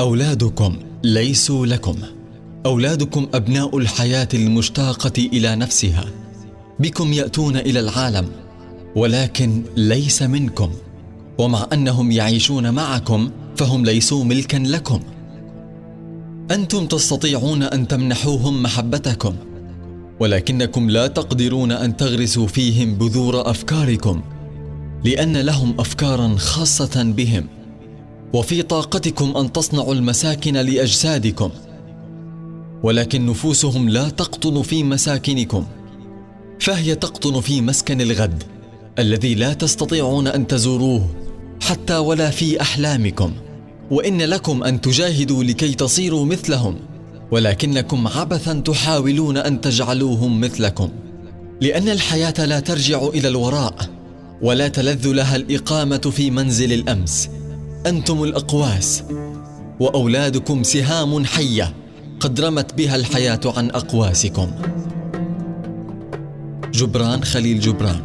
أولادكم. ليسوا لكم. أولادكم أبناء الحياة المشتاقة إلى نفسها. بكم يأتون إلى العالم ولكن ليس منكم. ومع أنهم يعيشون معكم فهم ليسوا ملكا لكم. أنتم تستطيعون أن تمنحوهم محبتكم ولكنكم لا تقدرون أن تغرسوا فيهم بذور أفكاركم لأن لهم افكارا خاصة بهم. وفي طاقتكم أن تصنعوا المساكن لأجسادكم. ولكن نفوسهم لا تقطن في مساكنكم. فهي تقطن في مسكن الغد الذي لا تستطيعون أن تزوروه حتى ولا في أحلامكم. وإن لكم أن تجاهدوا لكي تصيروا مثلهم ولكنكم عبثا تحاولون أن تجعلوهم مثلكم. لأن الحياة لا ترجع إلى الوراء ولا تلذ لها الإقامة في منزل الأمس. أنتم الأقواس وأولادكم سهام حية قد رمت بها الحياة عن أقواسكم. جبران خليل جبران.